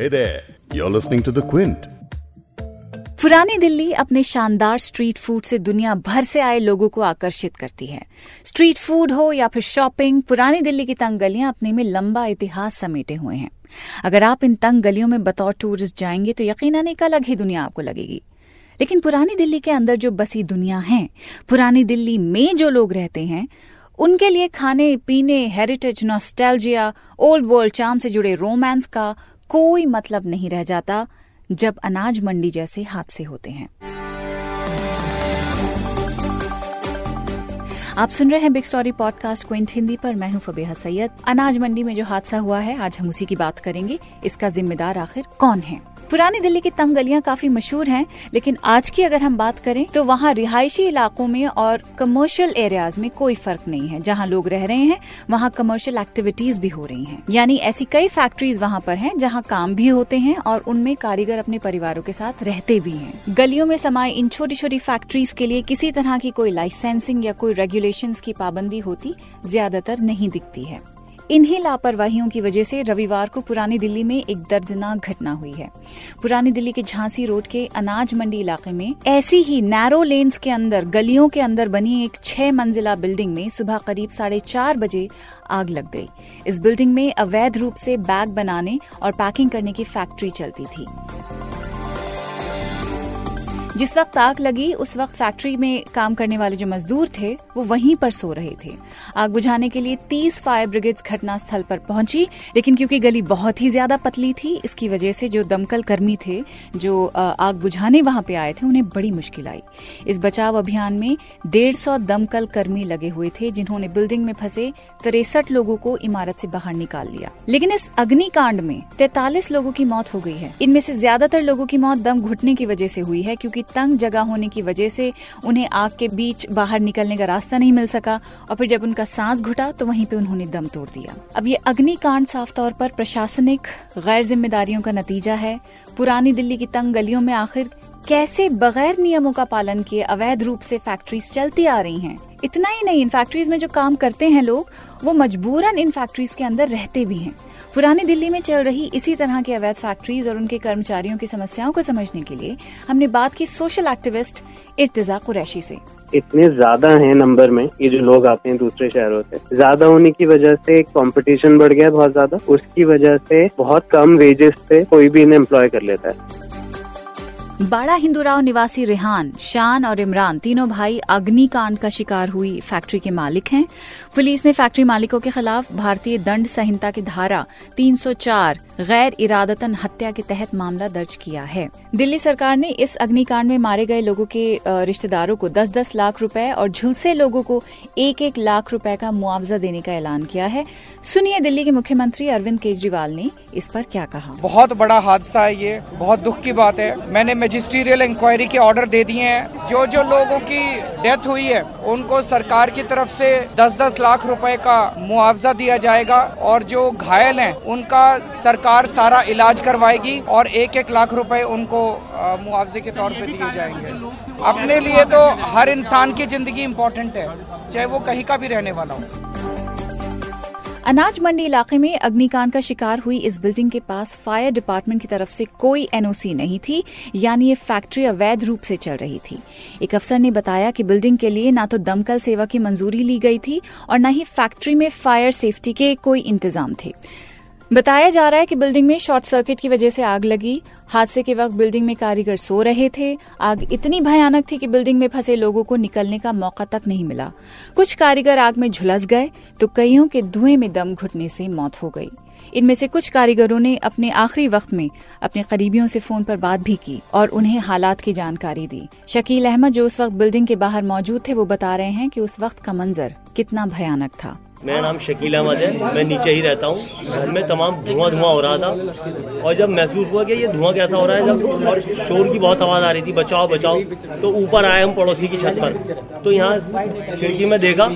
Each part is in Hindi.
Hey. पुरानी दिल्ली अपने शानदार स्ट्रीट फ़ूड से दुनिया भर से आए लोगों को आकर्षित करती है। स्ट्रीट फ़ूड हो या फिर शॉपिंग पुरानी दिल्ली की तंग गलियाँ अपने में लंबा इतिहास समेटे हुए हैं। अगर आप इन तंग गलियों में बतौर टूरिस्ट जाएँगे तो यकीनन एक अलग ही दुनिया आपको लगेगी। लेकिन पुरानी दिल्ली के अंदर जो बसी दुनिया है, पुरानी दिल्ली में जो लोग रहते हैं, उनके लिए खाने, पीने हेरिटेज नॉस्टैल्जिया ओल्ड वर्ल्ड चाम से जुड़े रोमांस का कोई मतलब नहीं रह जाता जब अनाज मंडी जैसे हादसे होते हैं। आप सुन रहे हैं big story podcast Quint Hindi पर। मैं हूँ फबेहा सैयद। अनाज मंडी में जो हादसा हुआ है, आज हम उसी की बात करेंगे। इसका जिम्मेदार आखिर कौन है? पुरानी दिल्ली की तंग गलियाँ काफ़ी मशहूर हैं, लेकिन आज की अगर हम बात करें तो वहाँ रिहायशी इलाकों में और कमर्शियल एरियाज़ में कोई फ़र्क नहीं है। जहाँ लोग रह रहे हैं, वहाँ कमर्शियल एक्टिविटीज़ भी हो रही हैं। यानी ऐसी कई फैक्ट्रीज वहाँ पर हैं, जहाँ काम भी होते हैं और उनमें कारीगर अपने परिवारों के साथ रहते भी हैं। गलियों में समाये इन छोटी छोटी फैक्ट्रीज के लिए किसी तरह की कोई लाइसेंसिंग या कोई रेगुलेशन की पाबंदी होती, ज़्यादातर नहीं दिखती है। इन्हीं लापरवाहियों की वजह से रविवार को पुरानी दिल्ली में एक दर्दनाक घटना हुई है। पुरानी दिल्ली के झांसी रोड के अनाज मंडी इलाके में ऐसी ही नैरो लेन्स के अंदर, गलियों के अंदर बनी एक छह मंजिला बिल्डिंग में सुबह करीब साढ़े चार बजे आग लग गई। इस बिल्डिंग में अवैध रूप से बैग बनाने और पैकिंग करने की फैक्ट्री चलती थी। जिस वक्त आग लगी, उस वक्त फैक्ट्री में काम करने वाले जो मजदूर थे, वो वहीं पर सो रहे थे। आग बुझाने के लिए तीस फायर ब्रिगेड्स घटनास्थल पर पहुँची, लेकिन क्योंकि गली बहुत ही ज़्यादा पतली थी, इसकी वजह से जो दमकल कर्मी थे, जो आग बुझाने वहाँ पे आए थे, उन्हें बड़ी मुश्किल आई। इस बचाव अभियान में डेढ़ सौ दमकल कर्मी लगे हुए थे, जिन्होंने बिल्डिंग में फंसे तिरसठ लोगों को इमारत से बाहर निकाल लिया। लेकिन इस अग्निकांड में तैतालीस लोगों की मौत हो गई है। इनमें से ज़्यादातर लोगों की मौत दम घुटने की वजह से हुई है, क्योंकि तंग जगह होने की वजह से उन्हें आग के बीच बाहर निकलने का रास्ता नहीं मिल सका और फिर जब उनका सांस घुटा तो वहीं पे उन्होंने दम तोड़ दिया। अब ये अग्निकांड साफ़ तौर पर प्रशासनिक गैर जिम्मेदारियों का नतीजा है। पुरानी दिल्ली की तंग गलियों में आखिर कैसे बगैर नियमों का पालन किए अवैध रूप से फैक्ट्रीज चलती आ रही हैं? इतना ही नहीं, इन फैक्ट्रीज में जो काम करते हैं लोग, वो मजबूरन इन फैक्ट्रीज के अंदर रहते भी हैं। पुरानी दिल्ली में चल रही इसी तरह के अवैध फैक्ट्रीज और उनके कर्मचारियों की समस्याओं को समझने के लिए हमने बात की सोशल एक्टिविस्ट इर्तजा कुरैशी से। इतने ज़्यादा हैं नंबर में, ये जो लोग आते हैं दूसरे शहरों से, ज़्यादा होने की वजह से कंपटीशन बढ़ गया बहुत ज़्यादा, उसकी वजह से बहुत कम वेजेस पे कोई भी इन्हें एम्प्लॉय कर लेता है। बाड़ा हिंदूराव निवासी रिहान, शान और इमरान तीनों भाई अग्निकांड का शिकार हुई फैक्ट्री के मालिक हैं। पुलिस ने फैक्ट्री मालिकों के खिलाफ भारतीय दंड संहिता की धारा 304 गैर इरादतन हत्या के तहत मामला दर्ज किया है। दिल्ली सरकार ने इस अग्निकांड में मारे गए लोगों के रिश्तेदारों को 10-10 लाख रुपए और झुलसे लोगों को एक एक लाख रुपए का मुआवजा देने का ऐलान किया है। सुनिए दिल्ली के मुख्यमंत्री अरविंद केजरीवाल ने इस पर क्या कहा। बहुत बड़ा हादसा है ये, बहुत दुख की बात है। मैंने मजिस्ट्रियल इंक्वायरी के ऑर्डर दे दिए हैं। जो जो लोगों की डेथ हुई है, उनको सरकार की तरफ़ से 10-10 लाख रुपए का मुआवजा दिया जाएगा और जो घायल हैं, उनका सरकार सारा इलाज करवाएगी और एक एक लाख रुपए उनको मुआवजे के तौर पे दिए जाएँगे। अपने लिए तो हर इंसान की ज़िंदगी इम्पोर्टेंट है, चाहे वो कहीं का भी रहने वाला हो। अनाज मंडी इलाके में अग्निकांड का शिकार हुई इस बिल्डिंग के पास फायर डिपार्टमेंट की तरफ़ से कोई एनओसी नहीं थी, यानी ये फैक्ट्री अवैध रूप से चल रही थी। एक अफसर ने बताया कि बिल्डिंग के लिए ना तो दमकल सेवा की मंजूरी ली गई थी और न ही फैक्ट्री में फायर सेफ्टी के कोई इंतज़ाम थे। बताया जा रहा है कि बिल्डिंग में शॉर्ट सर्किट की वजह से आग लगी। हादसे के वक्त बिल्डिंग में कारीगर सो रहे थे। आग इतनी भयानक थी कि बिल्डिंग में फंसे लोगों को निकलने का मौका तक नहीं मिला। कुछ कारीगर आग में झुलस गए तो कईयों के धुएँ में दम घुटने से मौत हो गई। इनमें से कुछ कारीगरों ने अपने आखिरी वक्त में अपने करीबियों से फ़ोन पर बात भी की और उन्हें हालात की जानकारी दी। शकील अहमद जो उस वक्त बिल्डिंग के बाहर मौजूद थे, वो बता रहे हैं कि उस वक्त का मंजर कितना भयानक था। मेरा नाम शकील अहमद है। मैं नीचे ही रहता हूँ। घर में तमाम धुआँ धुआँ हो रहा था। और जब महसूस हुआ कि ये धुआँ कैसा हो रहा है, जब और शोर की बहुत आवाज़ आ रही थी, बचाओ बचाओ तो ऊपर आए हम पड़ोसी की छत पर। तो यहाँ खिड़की में देखा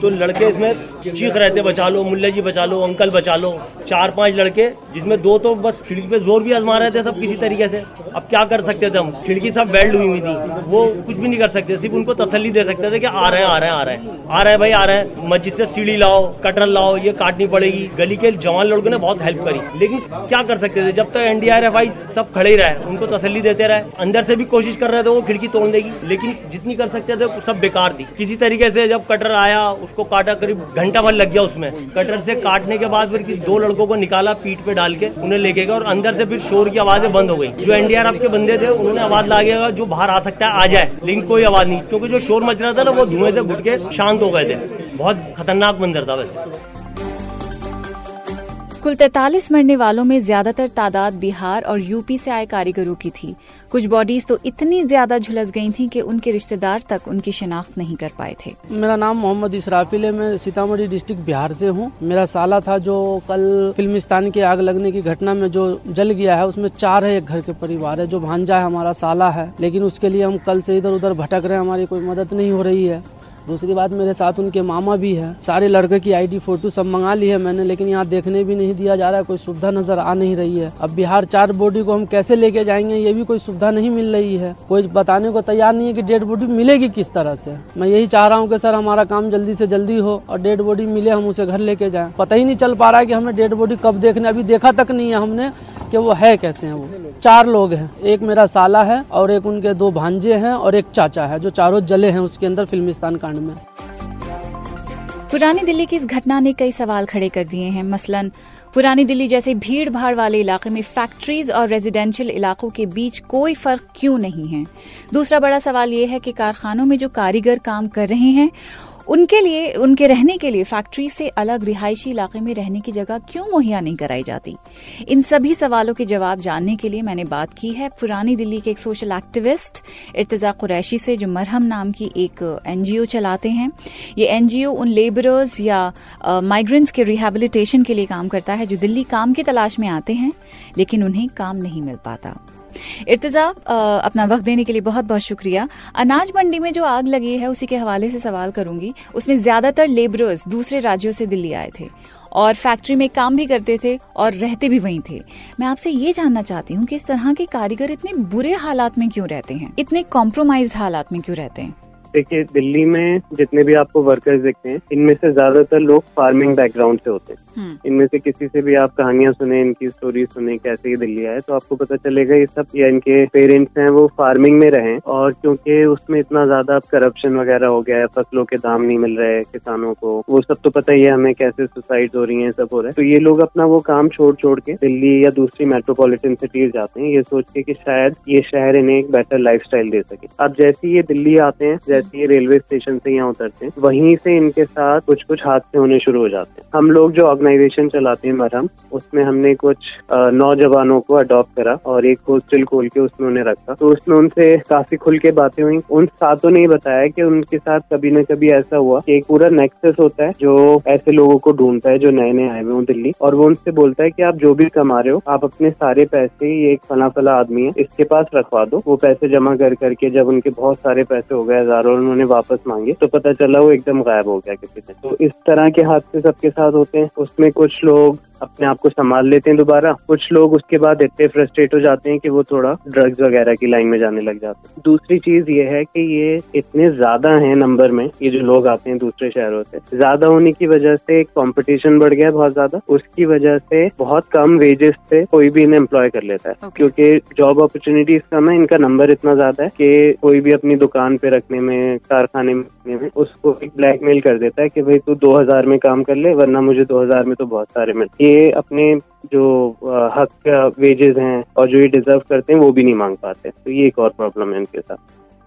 तो लड़के इसमें चीख रहे थे, बचा लो, मुल्ले जी, बचा लो, अंकल बचा लो। चार पाँच लड़के, जिसमें दो तो बस खिड़की पे ज़ोर भी आजमा रहे थे सब किसी तरीके से। अब क्या कर सकते थे हम? खिड़की सब बेल्ट हुई हुई थी। वो कुछ भी नहीं कर सकते, सिर्फ़ उनको तसली दे सकते थे कि आ रहे हैं, आ रहे हैं, आ रहे हैं। आ रहे हैं भाई, आ रहे हैं। मस्जिद से सीढ़ी लाओ कटर लाओ, ये काटनी पड़ेगी। गली के जवान लड़कों ने बहुत हेल्प करी। लेकिन क्या कर सकते थे? जब तक एनडीआरएफ आई सब खड़े ही रहे, उनको तसली देते रहे। अंदर से भी कोशिश कर रहे थे वो खिड़की तोड़ देगी, लेकिन जितनी कर सकते थे, सब बेकार थी। किसी तरीके से जब कटर आया, उसको काटा, करीब घंटा भर लग गया उसमें। कटर से काटने के बाद फिर दो लड़कों को निकाला पीठ पे डाल के, उन्हें लेके गए और अंदर से फिर शोर की आवाज़ें बंद हो गई। जो एनडीआरएफ के बंदे थे, उन्होंने आवाज़ ला गया जो बाहर आ सकता है, आ जाए। लेकिन कोई आवाज़ नहीं, क्योंकि जो शोर मच रहा था ना, वो धुएँ से घुट के शांत हो गए थे। बहुत खतरनाक मंदिर था वैसे। कुल तैतालीस मरने वालों में ज़्यादातर तादाद बिहार और यूपी से आए कारीगरों की थी। कुछ बॉडीज तो इतनी ज़्यादा झुलस गई थी कि उनके रिश्तेदार तक उनकी शिनाख्त नहीं कर पाए थे। मेरा नाम मोहम्मद इसराफिल है। मैं सीतामढ़ी डिस्ट्रिक्ट बिहार से हूँ। मेरा साला था जो कल फिल्मिस्तान की आग लगने की घटना में जो जल गया है उसमें चार है एक घर के परिवार है। जो भांजा है हमारा साला है। लेकिन उसके लिए हम कल से इधर उधर भटक रहे हैं। हमारी कोई मदद नहीं हो रही है। दूसरी बात, मेरे साथ उनके मामा भी है। सारे लड़के की आईडी फ़ोटो सब मंगा ली है मैंने, लेकिन यहाँ देखने भी नहीं दिया जा रहा है। कोई सुविधा नज़र आ नहीं रही है। अब बिहार चार बॉडी को हम कैसे लेके जाएँगे, ये भी कोई सुविधा नहीं मिल रही है। कोई बताने को तैयार नहीं है की डेड बॉडी मिलेगी किस तरह से। मैं यही चाह रहा हूँ की सर, हमारा काम जल्दी से जल्दी हो और डेड बॉडी मिले, हम उसे घर लेके जाए। पता ही नहीं चल पा रहा है की हमें डेड बॉडी कब देखने, अभी देखा तक नहीं है हमने। कि वो है कैसे हैं वो? चार लोग हैं। एक मेरा साला है और एक उनके दो भांजे हैं और एक चाचा है, जो चारों जले हैं उसके अंदर फिल्मिस्तान कांड में। पुरानी दिल्ली की इस घटना ने कई सवाल खड़े कर दिए हैं। मसलन, पुरानी दिल्ली जैसे भीड़ भाड़ वाले इलाके में फैक्ट्रीज और रेजिडेंशियल इलाकों के बीच कोई फ़र्क क्यों नहीं है? दूसरा बड़ा सवाल ये है कि कारखानों में जो कारीगर काम कर रहे हैं उनके लिए, उनके रहने के लिए फैक्ट्री से अलग रिहायशी इलाके में रहने की जगह क्यों मुहैया नहीं कराई जाती? इन सभी सवालों के जवाब जानने के लिए मैंने बात की है पुरानी दिल्ली के एक सोशल एक्टिविस्ट इर्तजा कुरैशी से, जो मरहम नाम की एक एनजीओ चलाते हैं। ये एनजीओ उन लेबरर्स या माइग्रेंट्स के रिहेबिलिटेशन के लिए काम करता है, जो दिल्ली काम की तलाश में आते हैं, लेकिन उन्हें काम नहीं मिल पाता। इर्तजा अपना वक्त देने के लिए बहुत बहुत शुक्रिया। अनाज मंडी में जो आग लगी है, उसी के हवाले से सवाल करूँगी। उसमें ज़्यादातर लेबरर्स दूसरे राज्यों से दिल्ली आए थे और फैक्ट्री में काम भी करते थे और रहते भी वहीं थे। मैं आपसे ये जानना चाहती हूँ कि इस तरह के कारीगर इतने बुरे हालात में क्यों रहते हैं? इतने कॉम्प्रोमाइज हालात में क्यों रहते हैं? देखिए दिल्ली में जितने भी आपको वर्कर्स देखते हैं इनमें से ज़्यादातर लोग फ़ार्मिंग बैकग्राउंड से होते हैं। हम्म। इनमें से किसी से भी आप कहानियाँ सुने इनकी स्टोरी सुने कैसे ये दिल्ली आए तो आपको पता चलेगा ये सब या इनके पेरेंट्स हैं वो फ़ार्मिंग में रहे और क्योंकि उसमें इतना ज़्यादा करप्शन वगैरह हो गया है फ़सलों के दाम नहीं मिल रहे किसानों को वो सब तो पता ही है हमें कैसे सुसाइड हो रही है सब हो रहा है। तो ये लोग अपना वो काम छोड़ छोड़ के दिल्ली या दूसरी मेट्रोपॉलिटन सिटीज़ जाते हैं ये सोच के कि शायद ये शहर इन्हें एक बेटर लाइफ दे सके। अब जैसे ये दिल्ली आते हैं जैसे ये रेलवे स्टेशन से यहाँ उतरते हैं। वहीं से इनके साथ कुछ कुछ हादसे होने शुरू हो जाते हैं। हम लोग जो ऑर्गेनाइजेशन चलाते हैं मरहम, उसमें हमने कुछ नौजवानों को अडॉप्ट करा और एक हॉस्टल खोल के उसमें उन्हें रखा। तो उसमें उनसे काफ़ी खुल के बातें हुई। उन सातों ने बताया कि उनके साथ कभी न कभी ऐसा हुआ कि एक पूरा नेक्सेस होता है जो ऐसे लोगों को ढूंढता है जो नए नए आए हुए हो दिल्ली। और वो उनसे बोलता है कि आप जो भी कमा रहे हो, आप अपने सारे पैसे, ये एक फला फला आदमी है, इसके पास रखवा दो। वो पैसे जमा कर करके जब उनके बहुत सारे पैसे हो गए, हज़ारों उन्होंने वापस मांगे तो पता चला वो एकदम गायब हो गया किसी ने तो इस तरह के हादसे सबके साथ होते हैं। उसमें कुछ लोग अपने आप को संभाल लेते हैं दोबारा। कुछ लोग उसके बाद इतने फ्रस्ट्रेट हो जाते हैं कि वो थोड़ा ड्रग्स वगैरह की लाइन में जाने लग जाते हैं। दूसरी चीज़ ये है कि ये इतने ज़्यादा हैं नंबर में ये जो लोग आते हैं दूसरे शहरों से ज़्यादा होने की वजह से कंपटीशन बढ़ गया है बहुत ज़्यादा। उसकी वजह से बहुत कम वेजेस से कोई भी इन्हें एम्प्लॉय कर लेता है। Okay. क्योंकि जॉब अपॉर्चुनिटीज़ कम है इनका नंबर इतना ज़्यादा है कि कोई भी अपनी दुकान पे रखने में कारखाने में रखने में उसको ब्लैकमेल कर देता है कि भाई तू दो हज़ार में काम कर ले वरना मुझे दो हज़ार में तो बहुत सारे मिलते ये अपने जो हक वेजेस हैं और जो ये डिजर्व करते हैं, वो भी नहीं मांग पाते। तो ये एक और प्रॉब्लम है इनके साथ।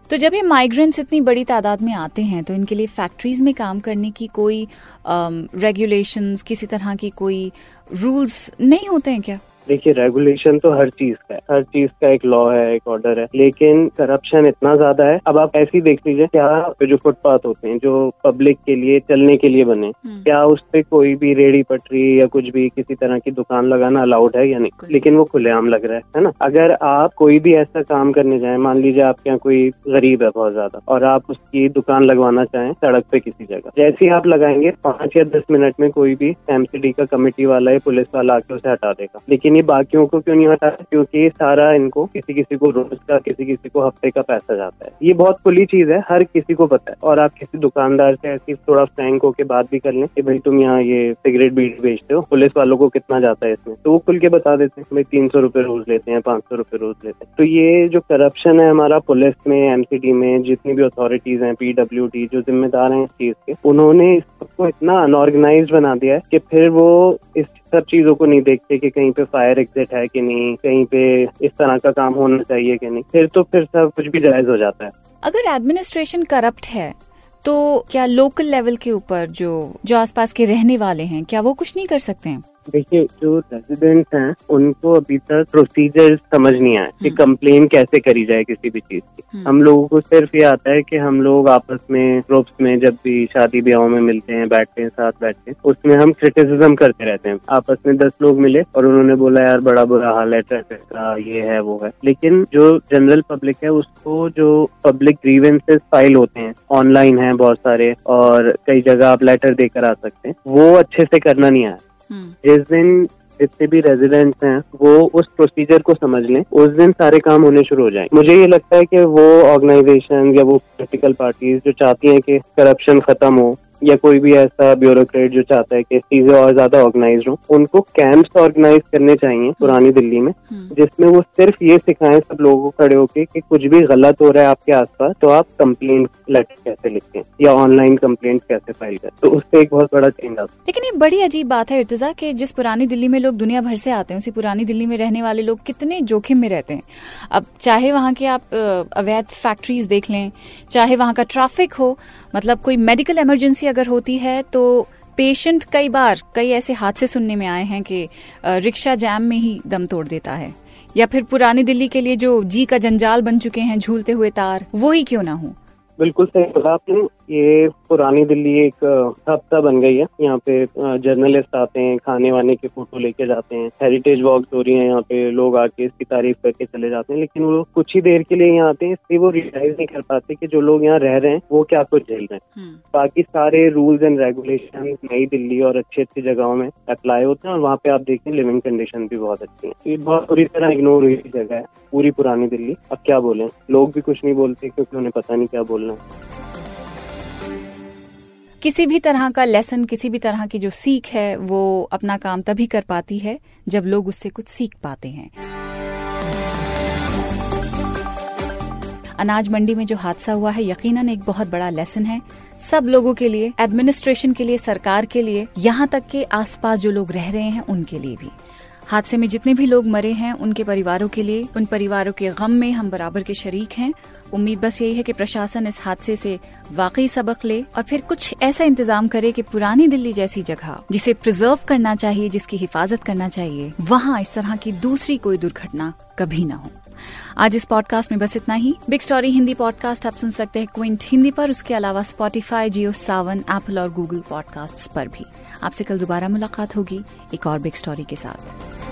तो जब ये माइग्रेंट्स इतनी बड़ी तादाद में आते हैं तो इनके लिए फैक्ट्रीज में काम करने की कोई रेगुलेशंस किसी तरह की कोई रूल्स नहीं होते हैं क्या? देखिए रेगुलेशन तो हर चीज़ का है। हर चीज़ का एक लॉ है एक ऑर्डर है लेकिन करप्शन इतना ज़्यादा है। अब आप ऐसे ही देख लीजिए क्या जो फुटपाथ होते हैं जो पब्लिक के लिए चलने के लिए बने हम्म। क्या उस पर कोई भी रेडी पटरी या कुछ भी किसी तरह की दुकान लगाना अलाउड है या नहीं? लेकिन वो खुलेआम लग रहा है है ना? अगर आप कोई भी ऐसा काम करने जाए मान लीजिए आपके यहाँ कोई गरीब है बहुत ज़्यादा और आप उसकी दुकान लगवाना चाहें सड़क पे किसी जगह जैसे ही आप लगाएँगे पाँच या दस मिनट में कोई भी एमसीडी का कमेटी वाला या पुलिस वाला आके उसे हटा देगा। लेकिन ये बाकियों को क्यों नहीं हटा क्योंकि सारा इनको किसी किसी को रोज का किसी किसी को हफ़्ते का पैसा जाता है। ये बहुत खुली चीज़ है, हर किसी को पता है। और आप किसी दुकानदार से ऐसी थोड़ा फ्रैंक होकर बात भी कर लें कि भाई तुम यहाँ ये सिगरेट बीट बेचते हो, पुलिस वालों को कितना जाता है इसमें? तो वो खुल के बता देते हैं भाई तीन सौ रुपये रोज लेते हैं, पाँच सौ रुपये रोज लेते हैं। तो ये जो करप्शन है हमारा पुलिस में एमसीडी में, जितनी भी अथॉरिटीज हैं पीडब्ल्यू जो जिम्मेदार हैं इस चीज़ के, उन्होंने इसको इतना अनऑर्गेनाइज बना दिया है कि फिर वो इस सब चीज़ों को नहीं देखते कि कहीं पे फायर एग्जिट है कि नहीं, कहीं पे इस तरह का काम होना चाहिए कि नहीं। फिर तो फिर सब कुछ भी जायज़ हो जाता है। अगर एडमिनिस्ट्रेशन करप्ट है तो क्या लोकल लेवल के ऊपर जो जो आसपास के रहने वाले हैं, क्या वो कुछ नहीं कर सकते हैं? देखिए जो रेजिडेंट्स हैं उनको अभी तक प्रोसीजर समझ नहीं आए कि कंप्लेन हम्म। कैसे करी जाए किसी भी चीज़ की हम्म। हम लोगों को सिर्फ़ ये आता है कि हम लोग आपस में ग्रुप्स में जब भी शादी ब्याह में मिलते हैं बैठते हैं साथ बैठते हैं उसमें हम क्रिटिसिज्म करते रहते हैं आपस में दस लोग मिले और उन्होंने बोला यार बड़ा बुरा हाल है ट्रैफ़िक का ये है वो है लेकिन जो जनरल पब्लिक है उसको जो पब्लिक ग्रीवेंसेस फ़ाइल होते हैं ऑनलाइन है बहुत सारे और कई जगह आप लेटर देकर आ सकते हैं वो अच्छे से करना नहीं आया जिस दिन जितने भी रेजिडेंट्स हैं, वो उस प्रोसीजर को समझ लें, उस दिन सारे काम होने शुरू हो जाए। मुझे ये लगता है कि वो ऑर्गेनाइजेशन या वो पोलिटिकल पार्टीज़ जो चाहती हैं कि करप्शन खत्म हो या कोई भी ऐसा ब्यूरोक्रेट जो चाहता है कि चीज़ें और ज़्यादा ऑर्गेनाइज हो उनको कैंप्स ऑर्गेनाइज करने चाहिए पुरानी दिल्ली में हम्म। जिसमें वो सिर्फ़ ये सिखाएँ सब लोगों को खड़े होके कि कुछ भी गलत हो रहा है आपके आसपास तो आप कंप्लेंट लेटर कैसे लिखते हैं या ऑनलाइन कंप्लेंट कैसे फ़ाइल करें तो उससे एक बहुत बड़ा चेंज आता है। लेकिन ये बड़ी अजीब बात है इर्तजा कि जिस पुरानी दिल्ली में लोग दुनिया भर से आते हैं उसी पुरानी दिल्ली में रहने वाले लोग कितने जोखिम में रहते हैं। अब चाहे वहाँ के आप अवैध फैक्ट्रीज देख लें चाहे वहाँ का ट्रैफ़िक हो मतलब कोई मेडिकल इमरजेंसी अगर होती है तो पेशेंट कई बार कई ऐसे हादसे सुनने में आए हैं कि रिक्शा जैम में ही दम तोड़ देता है। या फिर पुरानी दिल्ली के लिए जो जी का जंजाल बन चुके हैं झूलते हुए तार, वो ही क्यों ना हो? बिल्कुल सही बोला आपने। ये पुरानी दिल्ली एक हफ़्ता बन गई है। यहाँ पे जर्नलिस्ट आते हैं खाने वाने के फ़ोटो लेके जाते हैं। हेरिटेज वॉक हो रही है यहाँ पे लोग आके इसकी तारीफ़ करके चले जाते हैं। लेकिन वो कुछ ही देर के लिए यहाँ आते हैं इसलिए वो रियलाइज़ नहीं कर पाते कि जो लोग यहाँ रह रहे हैं वो क्या कुछ झेल रहे हैं। हम्म। बाकी सारे रूल्स एंड रेगुलेशन नई दिल्ली और अच्छी अच्छी जगहों में अप्लाई होते हैं और वहाँ पे आप देखें लिविंग कंडीशन भी बहुत अच्छी है। ये बहुत बुरी तरह इग्नोर हुई जगह है पूरी पुरानी दिल्ली। अब क्या बोले? लोग भी कुछ नहीं बोलते क्योंकि उन्हें पता नहीं क्या बोलना है। किसी भी तरह का लेसन किसी भी तरह की जो सीख है, वो अपना काम तभी कर पाती है जब लोग उससे कुछ सीख पाते हैं। अनाज मंडी में जो हादसा हुआ है, यकीनन एक बहुत बड़ा लेसन है। सब लोगों के लिए एडमिनिस्ट्रेशन के लिए, सरकार के लिए, यहाँ तक के आसपास जो लोग रह रहे हैं, उनके लिए भी। हादसे में जितने भी लोग मरे हैं, उनके परिवारों के लिए, उन परिवारों के गम में हम बराबर के शरीक हैं। उम्मीद बस यही है कि प्रशासन इस हादसे से वाकई सबक ले और फिर कुछ ऐसा इंतज़ाम करे कि पुरानी दिल्ली जैसी जगह, जिसे प्रिजर्व करना चाहिए, जिसकी हिफाजत करना चाहिए, वहाँ इस तरह की दूसरी कोई दुर्घटना कभी न हो। आज इस पॉडकास्ट में बस इतना ही। बिग स्टोरी हिंदी पॉडकास्ट आप सुन सकते हैं क्विंट हिंदी पर, उसके अलावा स्पॉटिफाई जियो सावन एप्पल और गूगल पॉडकास्ट पर भी। आपसे कल दोबारा मुलाकात होगी एक और बिग स्टोरी के साथ।